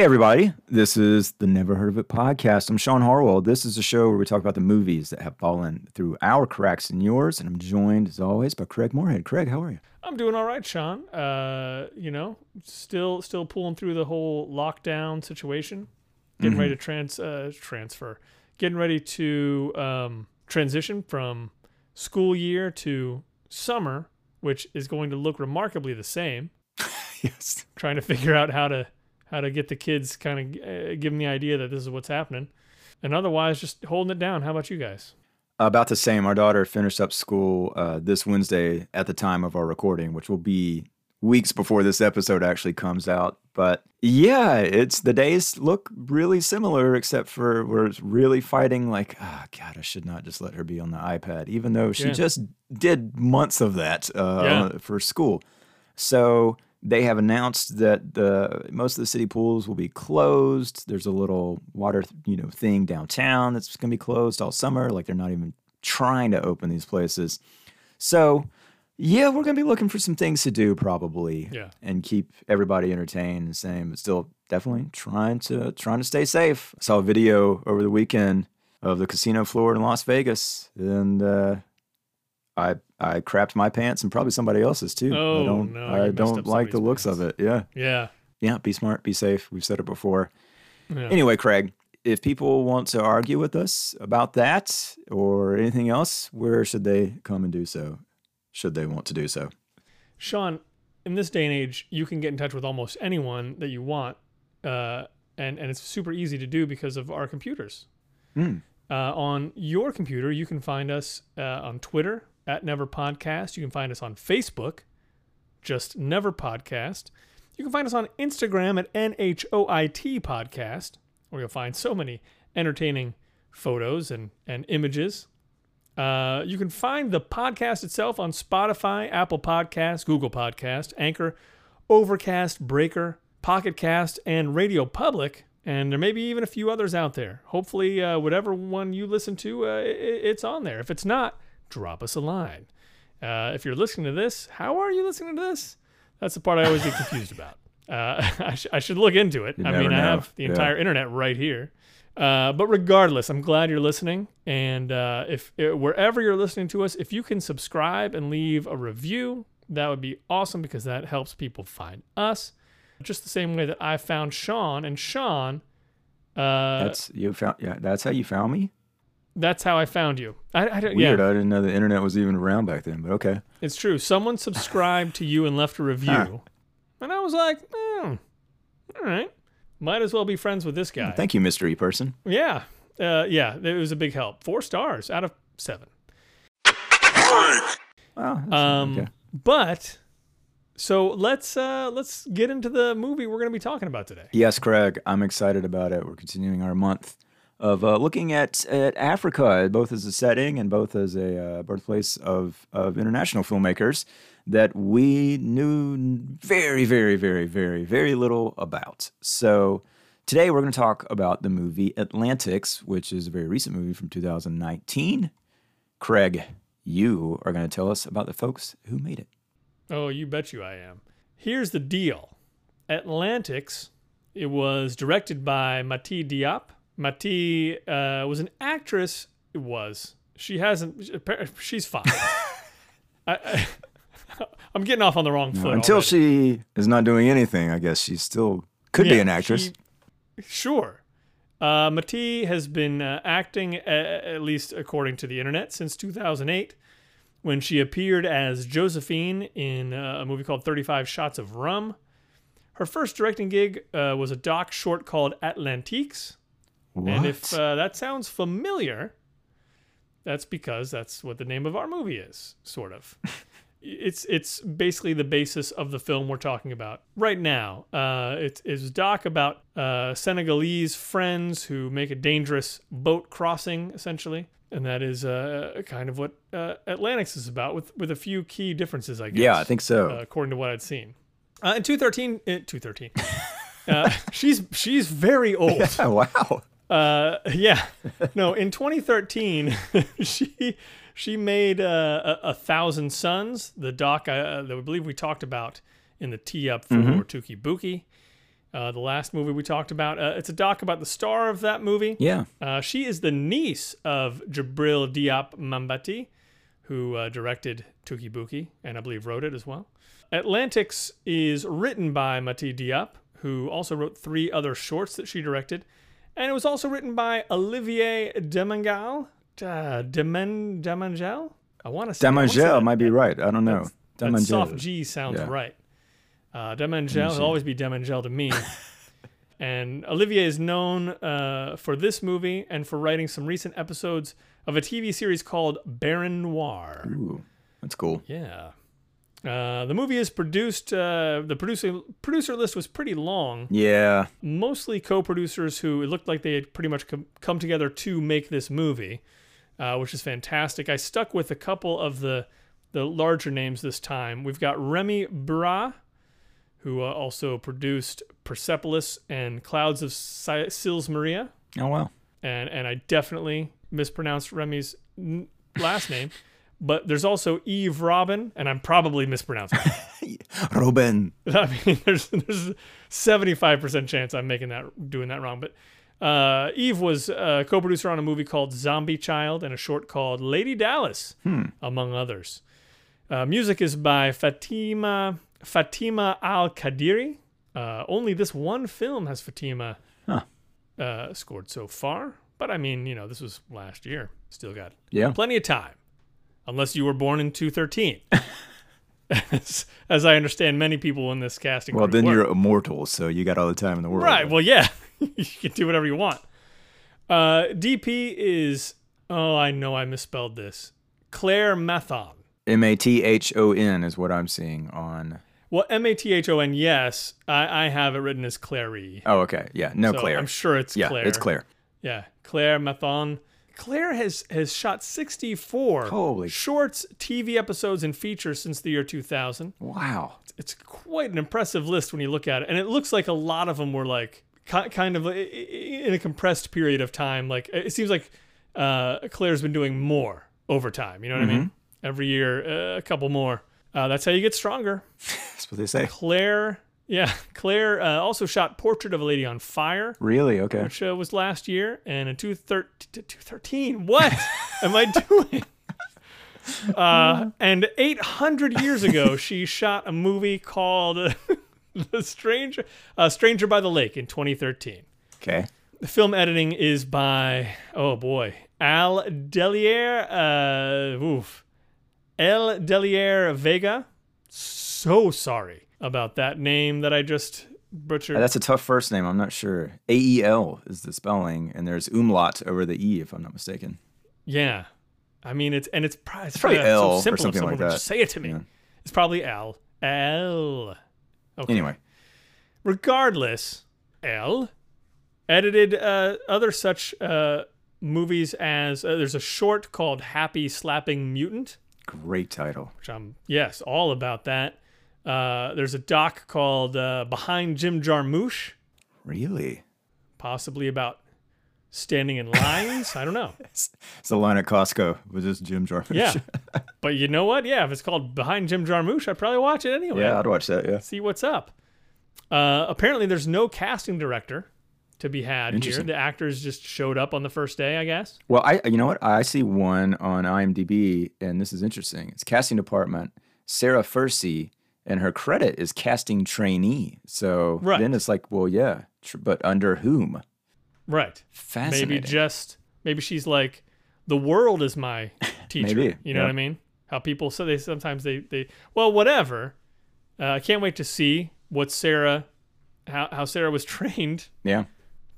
Hey, everybody. This is the Never Heard of It podcast. I'm Sean Harwell. This is a show where we talk about the movies that have fallen through our cracks and yours. And I'm joined, as always, by Craig Moorhead. Craig, how are you? I'm doing all right, Sean. Uh, you know, still still pulling through the whole lockdown situation. Getting ready to trans uh, transfer. Getting ready to um, transition from school year to summer, which is going to look remarkably the same. yes. Trying to figure out how to how to get the kids kind of uh, give them the idea that this is what's happening, and otherwise just holding it down. How about you guys? About the same. Our daughter finished up school uh, this Wednesday at the time of our recording, which will be weeks before this episode actually comes out. But yeah, it's the days look really similar, except for we're really fighting. Like, ah, God, I should not just let her be on the iPad, even though she Yeah. just did months of that uh, Yeah. for school. So they have announced that the most of the city pools will be closed. There's a little water, you know, thing downtown that's going to be closed all summer. Like they're not even trying to open these places. So, yeah, we're going to be looking for some things to do probably, Yeah. and keep everybody entertained and same, but still definitely trying to trying to stay safe. I saw a video over the weekend of the casino floor in Las Vegas, and uh, I I crapped my pants and probably somebody else's too. Oh, I don't no, I don't like the looks of it. Yeah, Yeah. yeah. Be smart, be safe. We've said it before. yeah. Anyway, Craig, if people want to argue with us about that or anything else, where should they come and do so? Should they want to do so? Sean, in this day and age, you can get in touch with almost anyone that you want, uh, and and it's super easy to do because of our computers. Hmm. Uh, on your computer, you can find us uh, on Twitter at Never Podcast. You can find us on Facebook, just Never Podcast. You can find us on Instagram at NHOIT Podcast, where you'll find so many entertaining photos and, and images. Uh, you can find the podcast itself on Spotify, Apple Podcasts, Google Podcast, Anchor, Overcast, Breaker, Pocket Cast, and Radio Public. And there may be even a few others out there. Hopefully, uh, whatever one you listen to, uh, i- i- it's on there. If it's not, drop us a line. Uh, if you're listening to this, how are you listening to this? That's the part I always get confused about. Uh, I, sh- I should look into it. You I mean, I have the Yeah. entire internet right here. Uh, but regardless, I'm glad you're listening. And uh, if uh, wherever you're listening to us, if you can subscribe and leave a review, that would be awesome because that helps people find us. Just the same way that I found Sean, and Sean, uh, That's you found. Yeah, that's how you found me. How I found you. I, I don't, Weird. yeah, I didn't know the internet was even around back then. But okay. it's true. Someone subscribed to you and left a review, Huh. and I was like, oh, all right, might as well be friends with this guy. Thank you, mystery person. Yeah. Uh, yeah, it was a big help. Four stars out of seven. That's- Um, okay. but so let's uh, let's get into the movie we're going to be talking about today. Yes, Craig, I'm excited about it. We're continuing our month of uh, looking at, at Africa, both as a setting and both as a uh, birthplace of, of international filmmakers that we knew very, very, very, very, very little about. So today we're going to talk about the movie Atlantics, which is a very recent movie from 2019. Craig, you are going to tell us about the folks who made it. Oh, you bet you I am. Here's the deal. Atlantics. It was directed by Mati Diop. Mati uh, was an actress. It was. She hasn't. She's fine. I, I, I'm getting off on the wrong foot. Until already. she is not doing anything, I guess she still could be an actress. she- sure. Uh, Mati has been uh, acting, uh, at least according to the internet, since 2008, when she appeared as Josephine in uh, a movie called 35 Shots of Rum. Her first directing gig uh, was a doc short called Atlantiques. And if uh, that sounds familiar, that's because that's what the name of our movie is, sort of. it's it's basically the basis of the film we're talking about right now. Uh, it is doc about uh, Senegalese friends who make a dangerous boat crossing, essentially, and that is uh, kind of what uh, Atlantics is about, with with a few key differences, I guess. yeah, I think so. uh, according to what I'd seen. Uh, in two thirteen, uh, two thirteen. Uh, she's she's very old. oh, wow. Uh, yeah, no. In 2013, she she made uh, a, a Thousand Suns, the doc uh, that we believe we talked about in the tee up for Mm-hmm. Touki Bouki, uh, the last movie we talked about. Uh, it's a doc about the star of that movie. Yeah. Uh, she is the niece of Djibril Diop Mambéty, who uh, directed Touki Bouki and I believe wrote it as well. Atlantics is written by Mati Diop, who also wrote three other shorts that she directed. And it was also written by Olivier Demangal. Uh, Demen, Demangel? I want to say I wanna say Damangel that- might be right. I don't know. that soft G sounds Yeah. right. Uh, Demangel will always be Demangel to me. and Olivier is known uh, for this movie and for writing some recent episodes of a TV series called Baron Noir. Ooh, that's cool. Yeah. Uh, the movie is produced. Uh, the producer producer list was pretty long. Yeah. Mostly co-producers who it looked like they had pretty much com- come together to make this movie, uh, which is fantastic. I stuck with a couple of the the larger names this time. We've got Remy Bra, who uh, also produced Persepolis and Clouds of Si- Sils Maria, Oh wow. and and I definitely mispronounced Remy's n- last name. But there's also Eve Robin, and I'm probably mispronouncing. Robin. I mean, there's there's 75% chance I'm making that doing that wrong. But uh, Eve was a co-producer on a movie called Zombie Child and a short called Lady Dallas, among others. Uh, music is by Fatima Fatima Al Qadiri. Uh, only this one film has Fatima Huh. uh, scored so far. But I mean, you know, this was last year. Still got Yeah. plenty of time, unless you were born in 213. as, as I understand, many people in this casting. Well, then were. you're immortal, so you got all the time in the world. right. Well, yeah, you can do whatever you want. Uh, DP is oh, I know I misspelled this. Claire Mathon. M A T H O N is what I'm seeing on. Well, M A T H O N. Yes, I, I have it written as Clary. Oh, okay. Yeah. No, So Claire. I'm sure it's yeah, Claire. it's Claire. Yeah, Claire Mathon. Claire has has shot 64 Holy- shorts, TV episodes, and features since the year 2000. Wow. It's quite an impressive list when you look at it, and it looks like a lot of them were like kind of i- in a compressed period of time. Like it seems like uh, Claire's been doing more over time. You know what I mean? Every year, uh, a couple more. Uh, that's how you get stronger. That's what they say. Claire, yeah, Claire uh, also shot Portrait of a Lady on Fire Really? Okay. which uh, was last year, and in 213, what am I doing? Uh, and 800 years ago, she shot a movie called "The Stranger," uh, "Stranger by the Lake" in 2013. Okay. The film editing is by oh boy, Al Delier. Uh, oof, El Delier Vega. So sorry about that name that I just butchered. That's a tough first name. I'm not sure. A E L is the spelling, and there's umlaut over the E, if I'm not mistaken. Yeah, I mean it's and it's, pro- it's probably L so or simple if something like that. just say it to me. Yeah. It's probably L. L. Okay. Anyway, Regardless, L edited uh, other such uh, movies as uh, there's a short called Happy Slapping Mutant, great title. which I'm yes all about that. Uh, there's a doc called uh, Behind Jim Jarmusch, Really? possibly about standing in lines. I don't know. It's the line at Costco with this Jim Jarmusch. Yeah. but you know what? Yeah, if it's called Behind Jim Jarmusch, I'd probably watch it anyway. yeah, I'd watch that. Yeah. See what's up. Uh, apparently, there's no casting director to be had here. The actors just showed up on the first day, I guess. Well, I you know what? I see one on IMDb, and this is interesting. It's casting department Sarah Fursey, and her credit is casting trainee. So Right. then it's like, well, yeah, tr- but under whom? Right. Fascinating. Maybe just, maybe she's like, the world is my teacher. Maybe, You know yeah. what I mean? How people, so they sometimes they, they well, whatever. Uh, I can't wait to see what Sarah, how, how Sarah was trained yeah.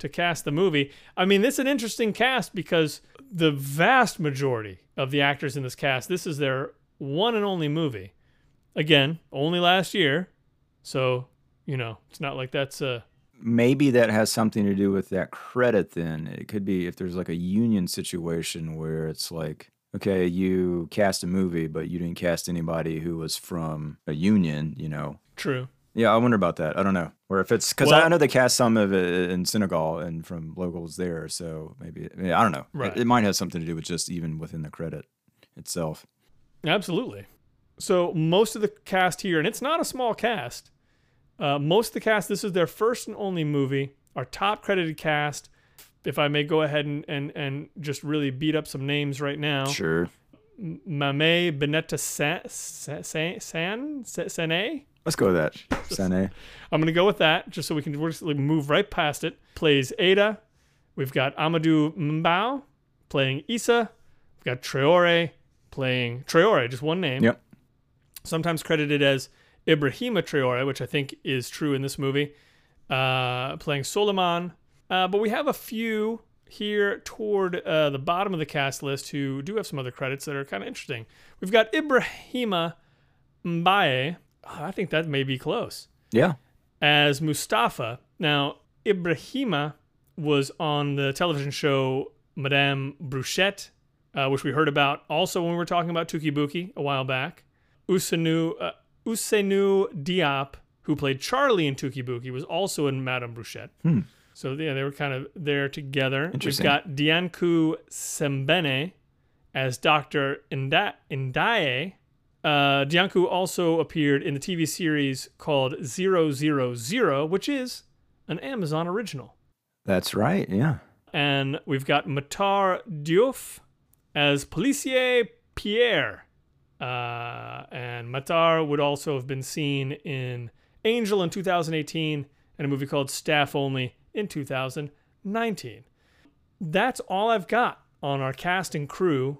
to cast the movie. I mean, this is an interesting cast because the vast majority of the actors in this cast, this is their one and only movie. Again, only last year. So, you know, it's not like that's a. Maybe that has something to do with that credit. Then it could be if there's like a union situation where it's like, okay, you cast a movie, but you didn't cast anybody who was from a union. You know, true. Yeah, I wonder about that. I don't know. Or if it's because Well- I know they cast some of it in Senegal and from locals there, so maybe yeah, I don't know. Right. It, it might have something to do with just even within the credit itself. Absolutely. So most of the cast here, and it's not a small cast, Uh, most of the cast, this is their first and only movie. Our top credited cast, if I may go ahead and, and, and just really beat up some names right now. Sure. Mame Benetta San, San, San, Sane? Let's go with that. Sane. I'm going to go with that just so we can move right past it. Plays Ada. We've got Amadou Mbow playing Issa. We've got Traore playing Traore, just one name. Yep. Sometimes credited as Ibrahima Traore, which I think is true in this movie, uh, playing Soliman. Uh, but we have a few here toward uh, the bottom of the cast list who do have some other credits that are kind of interesting. We've got Ibrahima Mbaye. Oh, I think that may be close. Yeah. As Mustafa. Now, Ibrahima was on the television show Madame Brouette, uh, which we heard about also when we were talking about Touki Bouki a while back. Ousseynou, uh, Ousseynou Diop, who played Charlie in Touki Bouki, was also in Madame Brouette. Hmm. So yeah, they were kind of there together. We've got Diankou Sembene as Dr. Inda- Ndaye. Uh, Diankou also appeared in the TV series called Zero Zero Zero, which is an Amazon original. That's right. Yeah. And we've got Matar Diouf as Policier Pierre. Uh, and Matar would also have been seen in Angel in 2018 and a movie called Staff Only in 2019. That's all I've got on our cast and crew.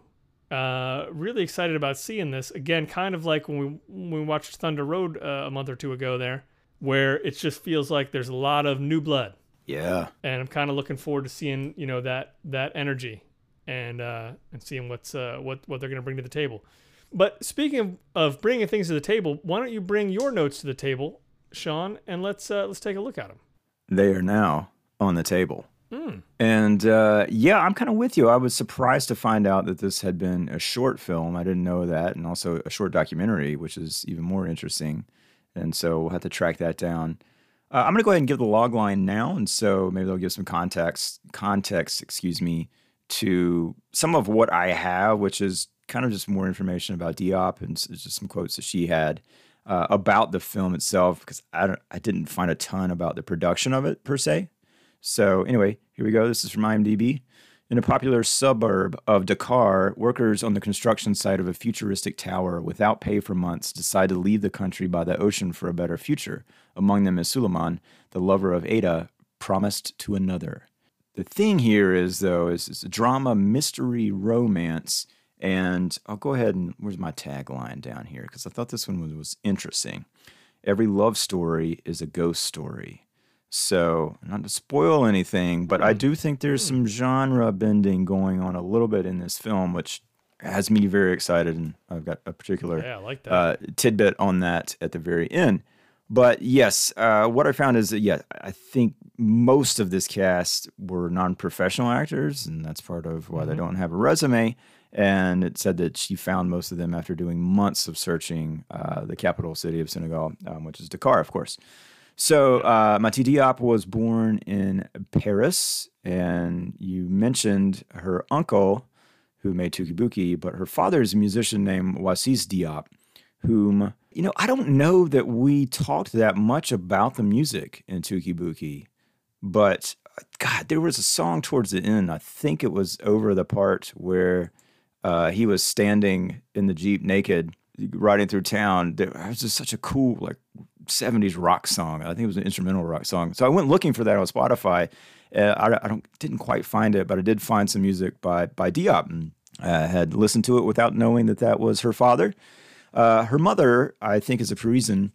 Uh, really excited about seeing this again. Kind of like when we when we watched Thunder Road uh, a month or two ago, there, where it just feels like there's a lot of new blood, Yeah. and I'm kind of looking forward to seeing you know that that energy and uh, and seeing what's uh, what what they're gonna bring to the table. But speaking of, of bringing things to the table, why don't you bring your notes to the table, Sean, and let's uh, let's take a look at them. They are now on the table. And uh, yeah, I'm kind of with you. I was surprised to find out that this had been a short film. I didn't know that, and also a short documentary, which is even more interesting. And so we'll have to track that down. Uh, I'm going to go ahead and give the log line now, and so maybe they'll give some context, context, excuse me, to some of what I have, which is kind of just more information about Diop and just some quotes that she had uh, about the film itself, because I don't, I didn't find a ton about the production of it per se. So anyway, here we go. This is from IMDb. In a popular suburb of Dakar, workers on the construction site of a futuristic tower without pay for months decide to leave the country by the ocean for a better future. Among them is Suleiman, the lover of Ada, promised to another. The thing here is, though, is it's a drama, mystery, romance, and I'll go ahead and where's my tagline down here because I thought this one was, was interesting. Every love story is a ghost story. So, not to spoil anything, but I do think there's some genre bending going on a little bit in this film, which has me very excited. And I've got a particular Yeah, like that. uh, tidbit on that at the very end. But yes, uh, what I found is that, yeah, I think most of this cast were non professional actors, and that's part of why they don't have a resume. And it said that she found most of them after doing months of searching uh, the capital city of Senegal, um, which is Dakar, of course. So uh, Mati Diop was born in Paris, and you mentioned her uncle, who made Touki Bouki, but her father is a musician named Wasis Diop, whom you know I don't know that we talked that much about the music in Touki Bouki, but God, there was a song towards the end. I think it was over the part where uh, he was standing in the jeep naked, riding through town. There was just such a cool like 70s rock song. I think it was an instrumental rock song. So I went looking for that on Spotify. Uh, I, I don't didn't quite find it, but I did find some music by by Diop. And uh, had listened to it without knowing that that was her father. Uh, her mother, I think, is a Parisian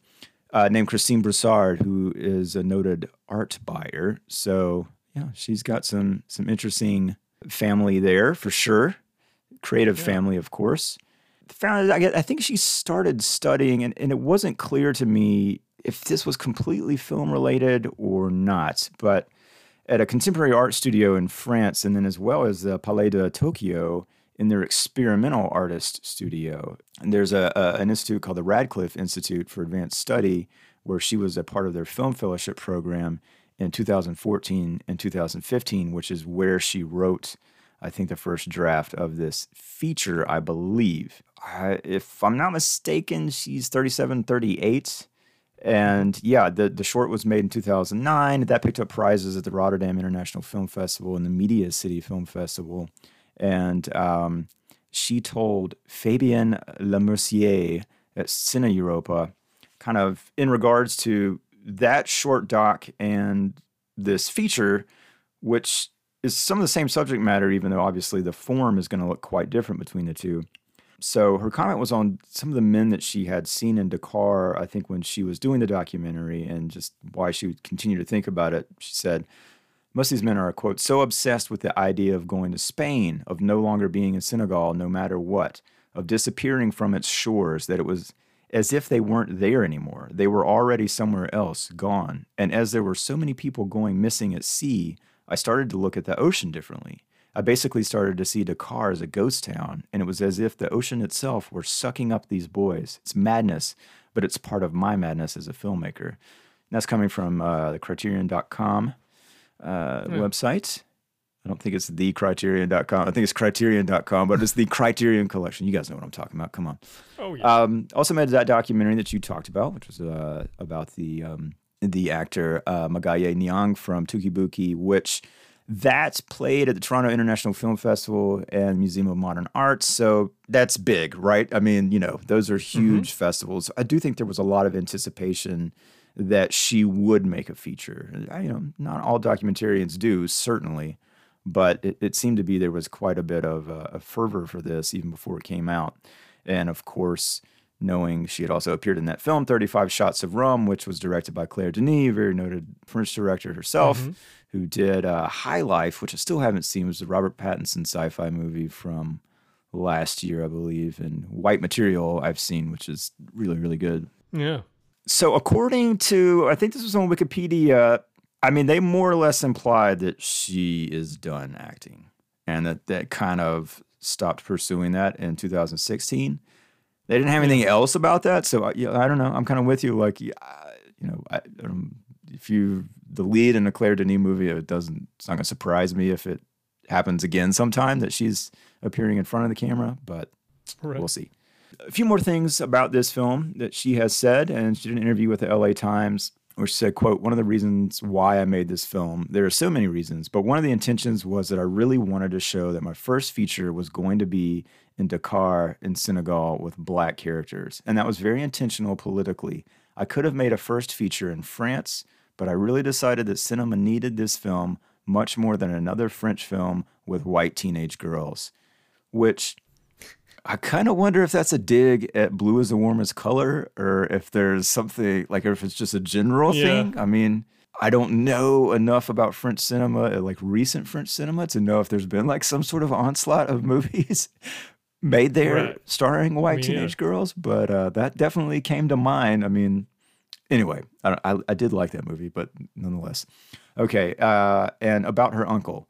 uh, named Christine Broussard, who is a noted art buyer. So yeah, she's got some some interesting family there for sure. Creative family, of course found I, get- I think she started studying and, and it wasn't clear to me if this was completely film related or not but at a contemporary art studio in france and then as well as the palais de tokyo in their experimental artist studio and there's a, a an institute called the radcliffe institute for advanced study where she was a part of their film fellowship program in 2014 and 2015 which is where she wrote I think the first draft of this feature, I believe. I, if I'm not mistaken, she's 37, 38. And yeah, the, the short was made in 2009. That picked up prizes at the Rotterdam International Film Festival and the Media City Film Festival. And um, she told Fabien Lemercier at Cineuropa, kind of in regards to that short doc and this feature, which is some of the same subject matter, even though obviously the form is going to look quite different between the two. So her comment was on some of the men that she had seen in Dakar, I think, when she was doing the documentary and just why she would continue to think about it. She said, most of these men are, quote, so obsessed with the idea of going to Spain, of no longer being in Senegal no matter what, of disappearing from its shores, that it was as if they weren't there anymore. They were already somewhere else, gone. And as there were so many people going missing at sea, I started to look at the ocean differently. I basically started to see Dakar as a ghost town, and it was as if the ocean itself were sucking up these boys. It's madness, but it's part of my madness as a filmmaker. And that's coming from uh, the Criterion.com uh, mm. website. I don't think it's the criterion.com. I think it's criterion.com, but it's the Criterion Collection. You guys know what I'm talking about. Come on. Oh, yeah. Um, also made that documentary that you talked about, which was uh, about the um, the actor uh, Magaye Niang from Touki which that's played at the Toronto International Film Festival and Museum of Modern Arts. So that's big, right? I mean, you know, those are huge mm-hmm. festivals. I do think there was a lot of anticipation that she would make a feature. You know, not all documentarians do, certainly, but it, it seemed to be there was quite a bit of uh, a fervor for this even before it came out. And of course, knowing she had also appeared in that film, 35 Shots of Rum, which was directed by Claire Denis, a very noted French director herself. Mm-hmm who did uh, High Life, which I still haven't seen. Was a Robert Pattinson sci-fi movie from last year, I believe, and White Material I've seen, which is really really good. Yeah. So according to I think this was on Wikipedia, I mean they more or less implied that she is done acting and that that kind of stopped pursuing that in 2016. They didn't have anything else about that, so I, yeah, I don't know. I'm kind of with you. Like, you know, I, um, if you the lead in a Claire Denis movie, it doesn't. It's not going to surprise me if it happens again sometime that she's appearing in front of the camera, but right. we'll see. A few more things about this film that she has said, and she did an interview with the LA Times where she said, quote, one of the reasons why I made this film, there are so many reasons, but one of the intentions was that I really wanted to show that my first feature was going to be in Dakar in Senegal with black characters. And that was very intentional politically. I could have made a first feature in France but I really decided that cinema needed this film much more than another French film with white teenage girls, which I kind of wonder if that's a dig at blue is the warmest color or if there's something like if it's just a general yeah. thing. I mean, I don't know enough about French cinema, like recent French cinema, to know if there's been like some sort of onslaught of movies made there right. starring white I mean, teenage yeah. girls, but uh, that definitely came to mind. I mean, anyway, I, I, I, did like that movie, but nonetheless. Okay, uh, and about her uncle.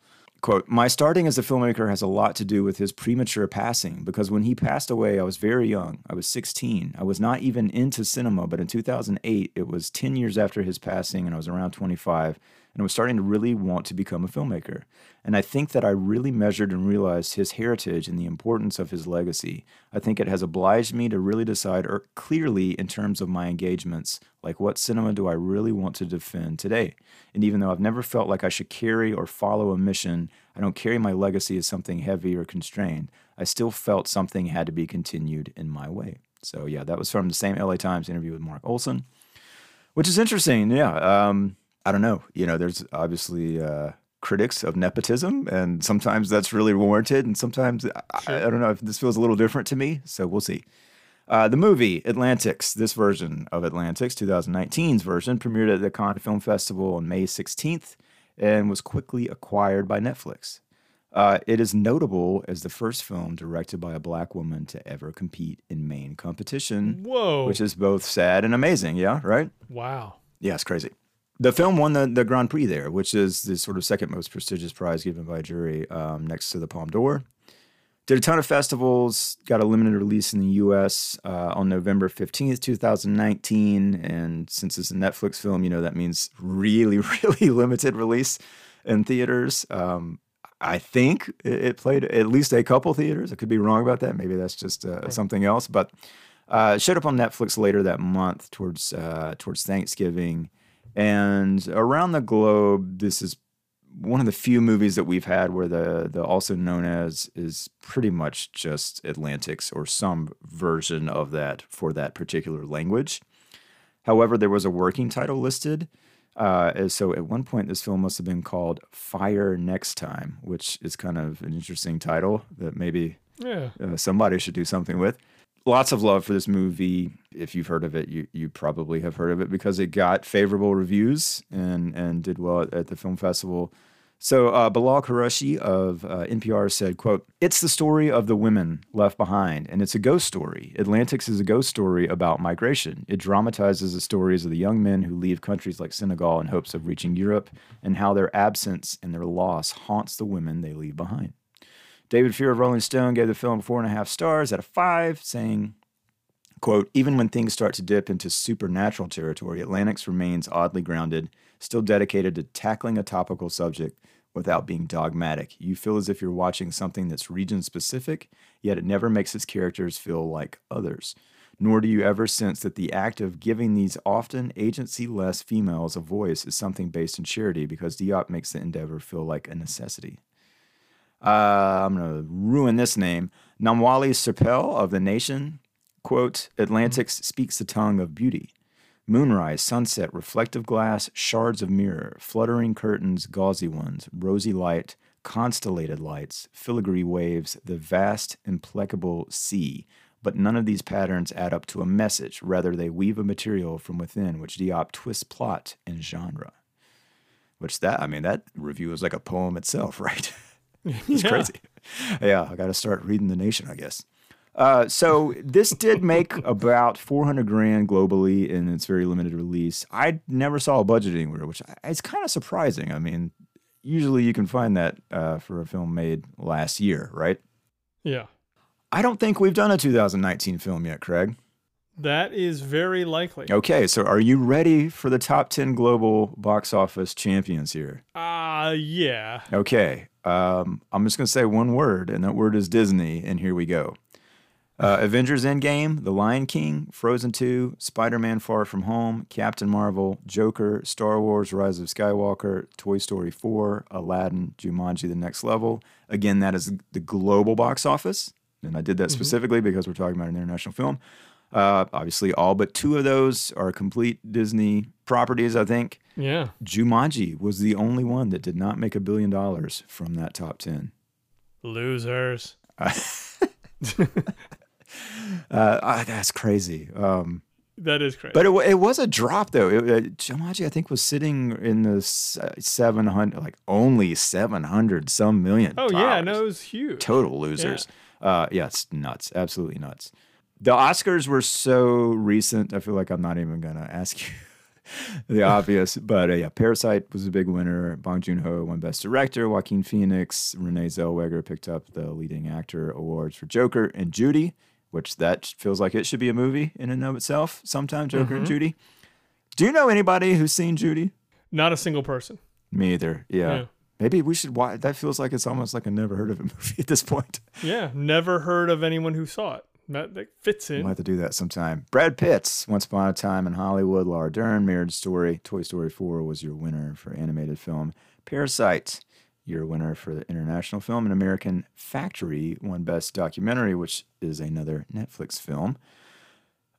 Quote, my starting as a filmmaker has a lot to do with his premature passing because when he passed away, I was very young. I was 16. I was not even into cinema, but in 2008, it was 10 years after his passing, and I was around 25 and was starting to really want to become a filmmaker. And I think that I really measured and realized his heritage and the importance of his legacy. I think it has obliged me to really decide er, clearly in terms of my engagements, like what cinema do I really want to defend today? And even though I've never felt like I should carry or follow a mission, I don't carry my legacy as something heavy or constrained. I still felt something had to be continued in my way. So, yeah, that was from the same LA Times interview with Mark Olsen, which is interesting. Yeah. Um, I don't know. You know, there's obviously uh, critics of nepotism, and sometimes that's really warranted, and sometimes sure. I, I, don't know if this feels a little different to me. So we'll see. Uh, the movie Atlantics, this version of Atlantics, 2019's version, premiered at the Cannes Film Festival on May 16th and was quickly acquired by Netflix. Uh, it is notable as the first film directed by a black woman to ever compete in main competition. Whoa. Which is both sad and amazing. Yeah, right? Wow. Yeah, it's crazy the film won the, the Grand Prix there, which is the sort of second most prestigious prize given by a jury um, next to the Palme d'Or. Did a ton of festivals, got a limited release in the US uh, on November 15th, 2019. And since it's a Netflix film, you know, that means really, really limited release in theaters. Um, I think it played at least a couple theaters. I could be wrong about that. Maybe that's just uh, something else. But Uh, it showed up on Netflix later that month, towards uh, towards Thanksgiving, and around the globe, this is one of the few movies that we've had where the the also known as is pretty much just Atlantics or some version of that for that particular language. However, there was a working title listed. Uh, so at one point, this film must have been called Fire Next Time, which is kind of an interesting title that maybe Yeah. uh, somebody should do something with. Lots of love for this movie. If you've heard of it, you you probably have heard of it because it got favorable reviews and and did well at, the film festival. So uh, Bilal Qureshi of uh, NPR said, "quote It's the story of the women left behind, and it's a ghost story. Atlantics is a ghost story about migration. It dramatizes the stories of the young men who leave countries like Senegal in hopes of reaching Europe, and how their absence and their loss haunts the women they leave behind." David Fear of Rolling Stone gave the film four and a half stars out of five, saying, quote, even when things start to dip into supernatural territory, Atlantics remains oddly grounded, still dedicated to tackling a topical subject without being dogmatic. You feel as if you're watching something that's region specific, yet it never makes its characters feel like others. Nor do you ever sense that the act of giving these often agency less females a voice is something based in charity because Diop makes the endeavor feel like a necessity. Uh, I'm going to ruin this name. Namwali Serpell of The Nation, quote, Atlantics speaks the tongue of beauty. Moonrise, sunset, reflective glass, shards of mirror, fluttering curtains, gauzy ones, rosy light, constellated lights, filigree waves, the vast, implacable sea. But none of these patterns add up to a message. Rather, they weave a material from within which Diop twists plot and genre. Which that, I mean, that review is like a poem itself, right? It's Yeah. crazy. Yeah, I got to start reading The Nation, I guess. Uh, so this did make about 400 grand globally in its very limited release. I never saw a budget anywhere, which I, it's kind of surprising. I mean, usually you can find that uh, for a film made last year, right? Yeah. I don't think we've done a 2019 film yet, Craig. That is very likely. Okay, so are you ready for the top 10 global box office champions here? Ah, yeah. Okay. Um, I'm just going to say one word, and that word is Disney, and here we go. Uh, Avengers Endgame, The Lion King, Frozen 2, Spider Man Far From Home, Captain Marvel, Joker, Star Wars Rise of Skywalker, Toy Story 4, Aladdin, Jumanji The Next Level. Again, that is the global box office. And I did that specifically because we're talking about an international film. Uh, obviously, all but two of those are complete Disney properties, I think. Yeah. Jumanji was the only one that did not make a billion dollars from that top 10. Losers. Uh, ah, that's crazy. Um, That is crazy. but it, it was a drop, though. It, uh, Jumanji, I think, was sitting in the 700, like only 700 some million. oh, yeah. No, it was huge. Total losers. Uh, yeah, it's nuts. Absolutely nuts. The Oscars were so recent. I feel like I'm not even going to ask you the obvious. But uh, yeah, Parasite was a big winner. Bong Joon Ho won Best Director. Joaquin Phoenix, Renee Zellweger picked up the leading actor awards for Joker and Judy, which that feels like it should be a movie in and of itself. Sometime Joker and Judy. Do you know anybody who's seen Judy? Not a single person. Me either. Yeah. Yeah. Maybe we should watch. That feels like it's almost like a never heard of a movie at this point. Yeah. Never heard of anyone who saw it. That, that fits in. We'll have to do that sometime. Brad Pitt's Once Upon a Time in Hollywood, Laura Dern, Marriage Story, Toy Story 4 was your winner for animated film. Parasite, your winner for the international film. And American Factory won Best Documentary, which is another Netflix film.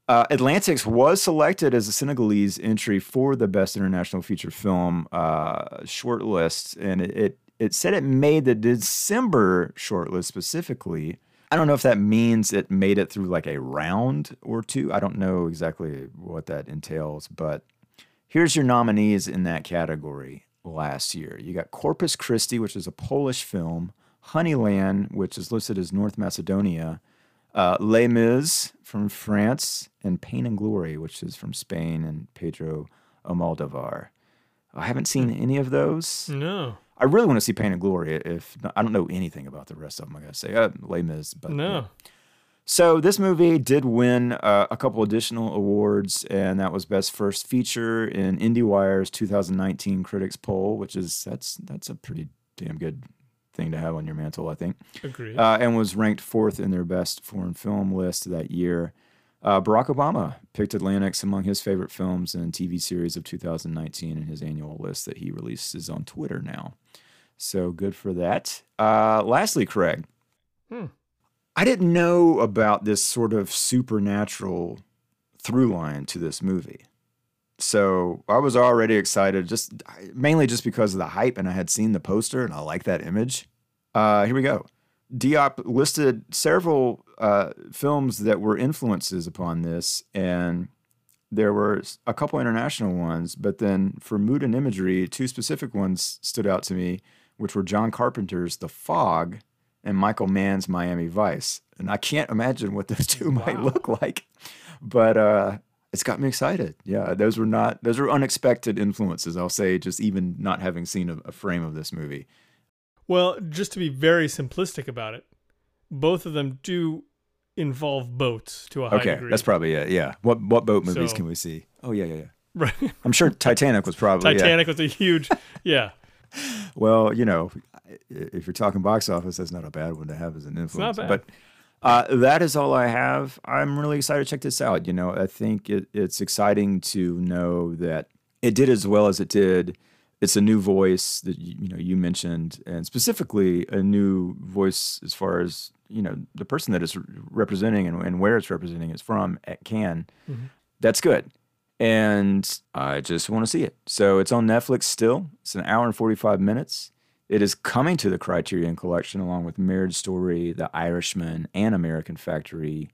Uh, Atlantics was selected as a Senegalese entry for the Best International Feature Film uh, shortlist, and it, it it said it made the December shortlist specifically. I don't know if that means it made it through like a round or two. I don't know exactly what that entails, but here's your nominees in that category last year. You got Corpus Christi, which is a Polish film, Honeyland, which is listed as North Macedonia, uh, Les Mis from France, and Pain and Glory, which is from Spain, and Pedro Almodovar. I haven't seen any of those. No. I really want to see Pain and Glory. If I don't know anything about the rest of them, I gotta say, uh, Les Mis, but No. yeah. So this movie did win uh, a couple additional awards, and that was Best First Feature in IndieWire's 2019 Critics Poll, which is that's that's a pretty damn good thing to have on your mantle, I think Agreed. uh, and was ranked fourth in their best foreign film list that year. Uh, Barack Obama picked Atlantics among his favorite films and TV series of 2019 in his annual list that he releases on Twitter now. So good for that. Uh, lastly, Craig, Hmm. I didn't know about this sort of supernatural through line to this movie. So I was already excited, just mainly just because of the hype, and I had seen the poster and I like that image. Uh, here we go. Diop listed several uh, films that were influences upon this, and there were a couple international ones, but then for mood and imagery, two specific ones stood out to me, which were John Carpenter's The Fog and Michael Mann's Miami Vice. And I can't imagine what those two might look like, but uh, it's got me excited. Yeah, those were not those were unexpected influences. I'll say, just even not having seen a, a frame of this movie. Well, just to be very simplistic about it, both of them do involve boats to a high Okay, degree. that's probably it. Yeah. What what boat movies So- can we see? Oh yeah, yeah, yeah. right. I'm sure Titanic was probably yeah. Titanic was a huge, yeah. Well, you know, if you're talking box office, that's not a bad one to have as an influence. bad. But uh, that is all I have. I'm really excited to check this out. You know, I think it, it's exciting to know that it did as well as it did. It's a new voice that you, you know you mentioned, and specifically a new voice as far as you know the person that it's representing and, and where it's representing is from at Cannes. That's good and I just want to see it. So it's on Netflix still. It's an hour and 45 minutes. It is coming to the Criterion Collection along with Marriage Story, The Irishman, and American Factory.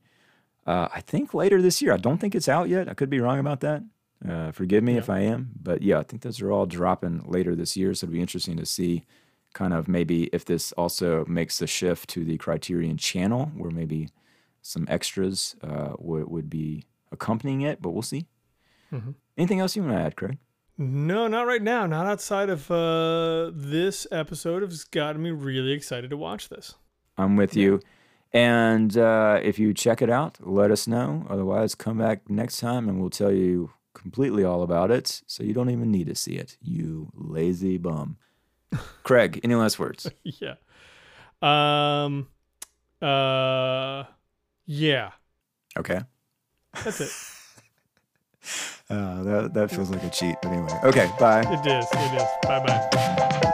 Uh, I think later this year. I don't think it's out yet. I could be wrong about that. Uh, forgive me if I am. But yeah, I think those are all dropping later this year. So it'll be interesting to see kind of maybe if this also makes the shift to the Criterion channel where maybe some extras uh, would, would be accompanying it. But we'll see. Anything else you want to add, Craig? No, not right now. Not outside of uh, this episode has gotten me really excited to watch this. I'm with you. And uh, if you check it out, let us know. Otherwise, come back next time and we'll tell you completely all about it. So you don't even need to see it, you lazy bum. Craig, any last words? yeah. Um. Uh. Yeah. Okay. That's it. Uh, that, that feels like a cheat. But anyway, okay, bye. It is. It is. Bye bye.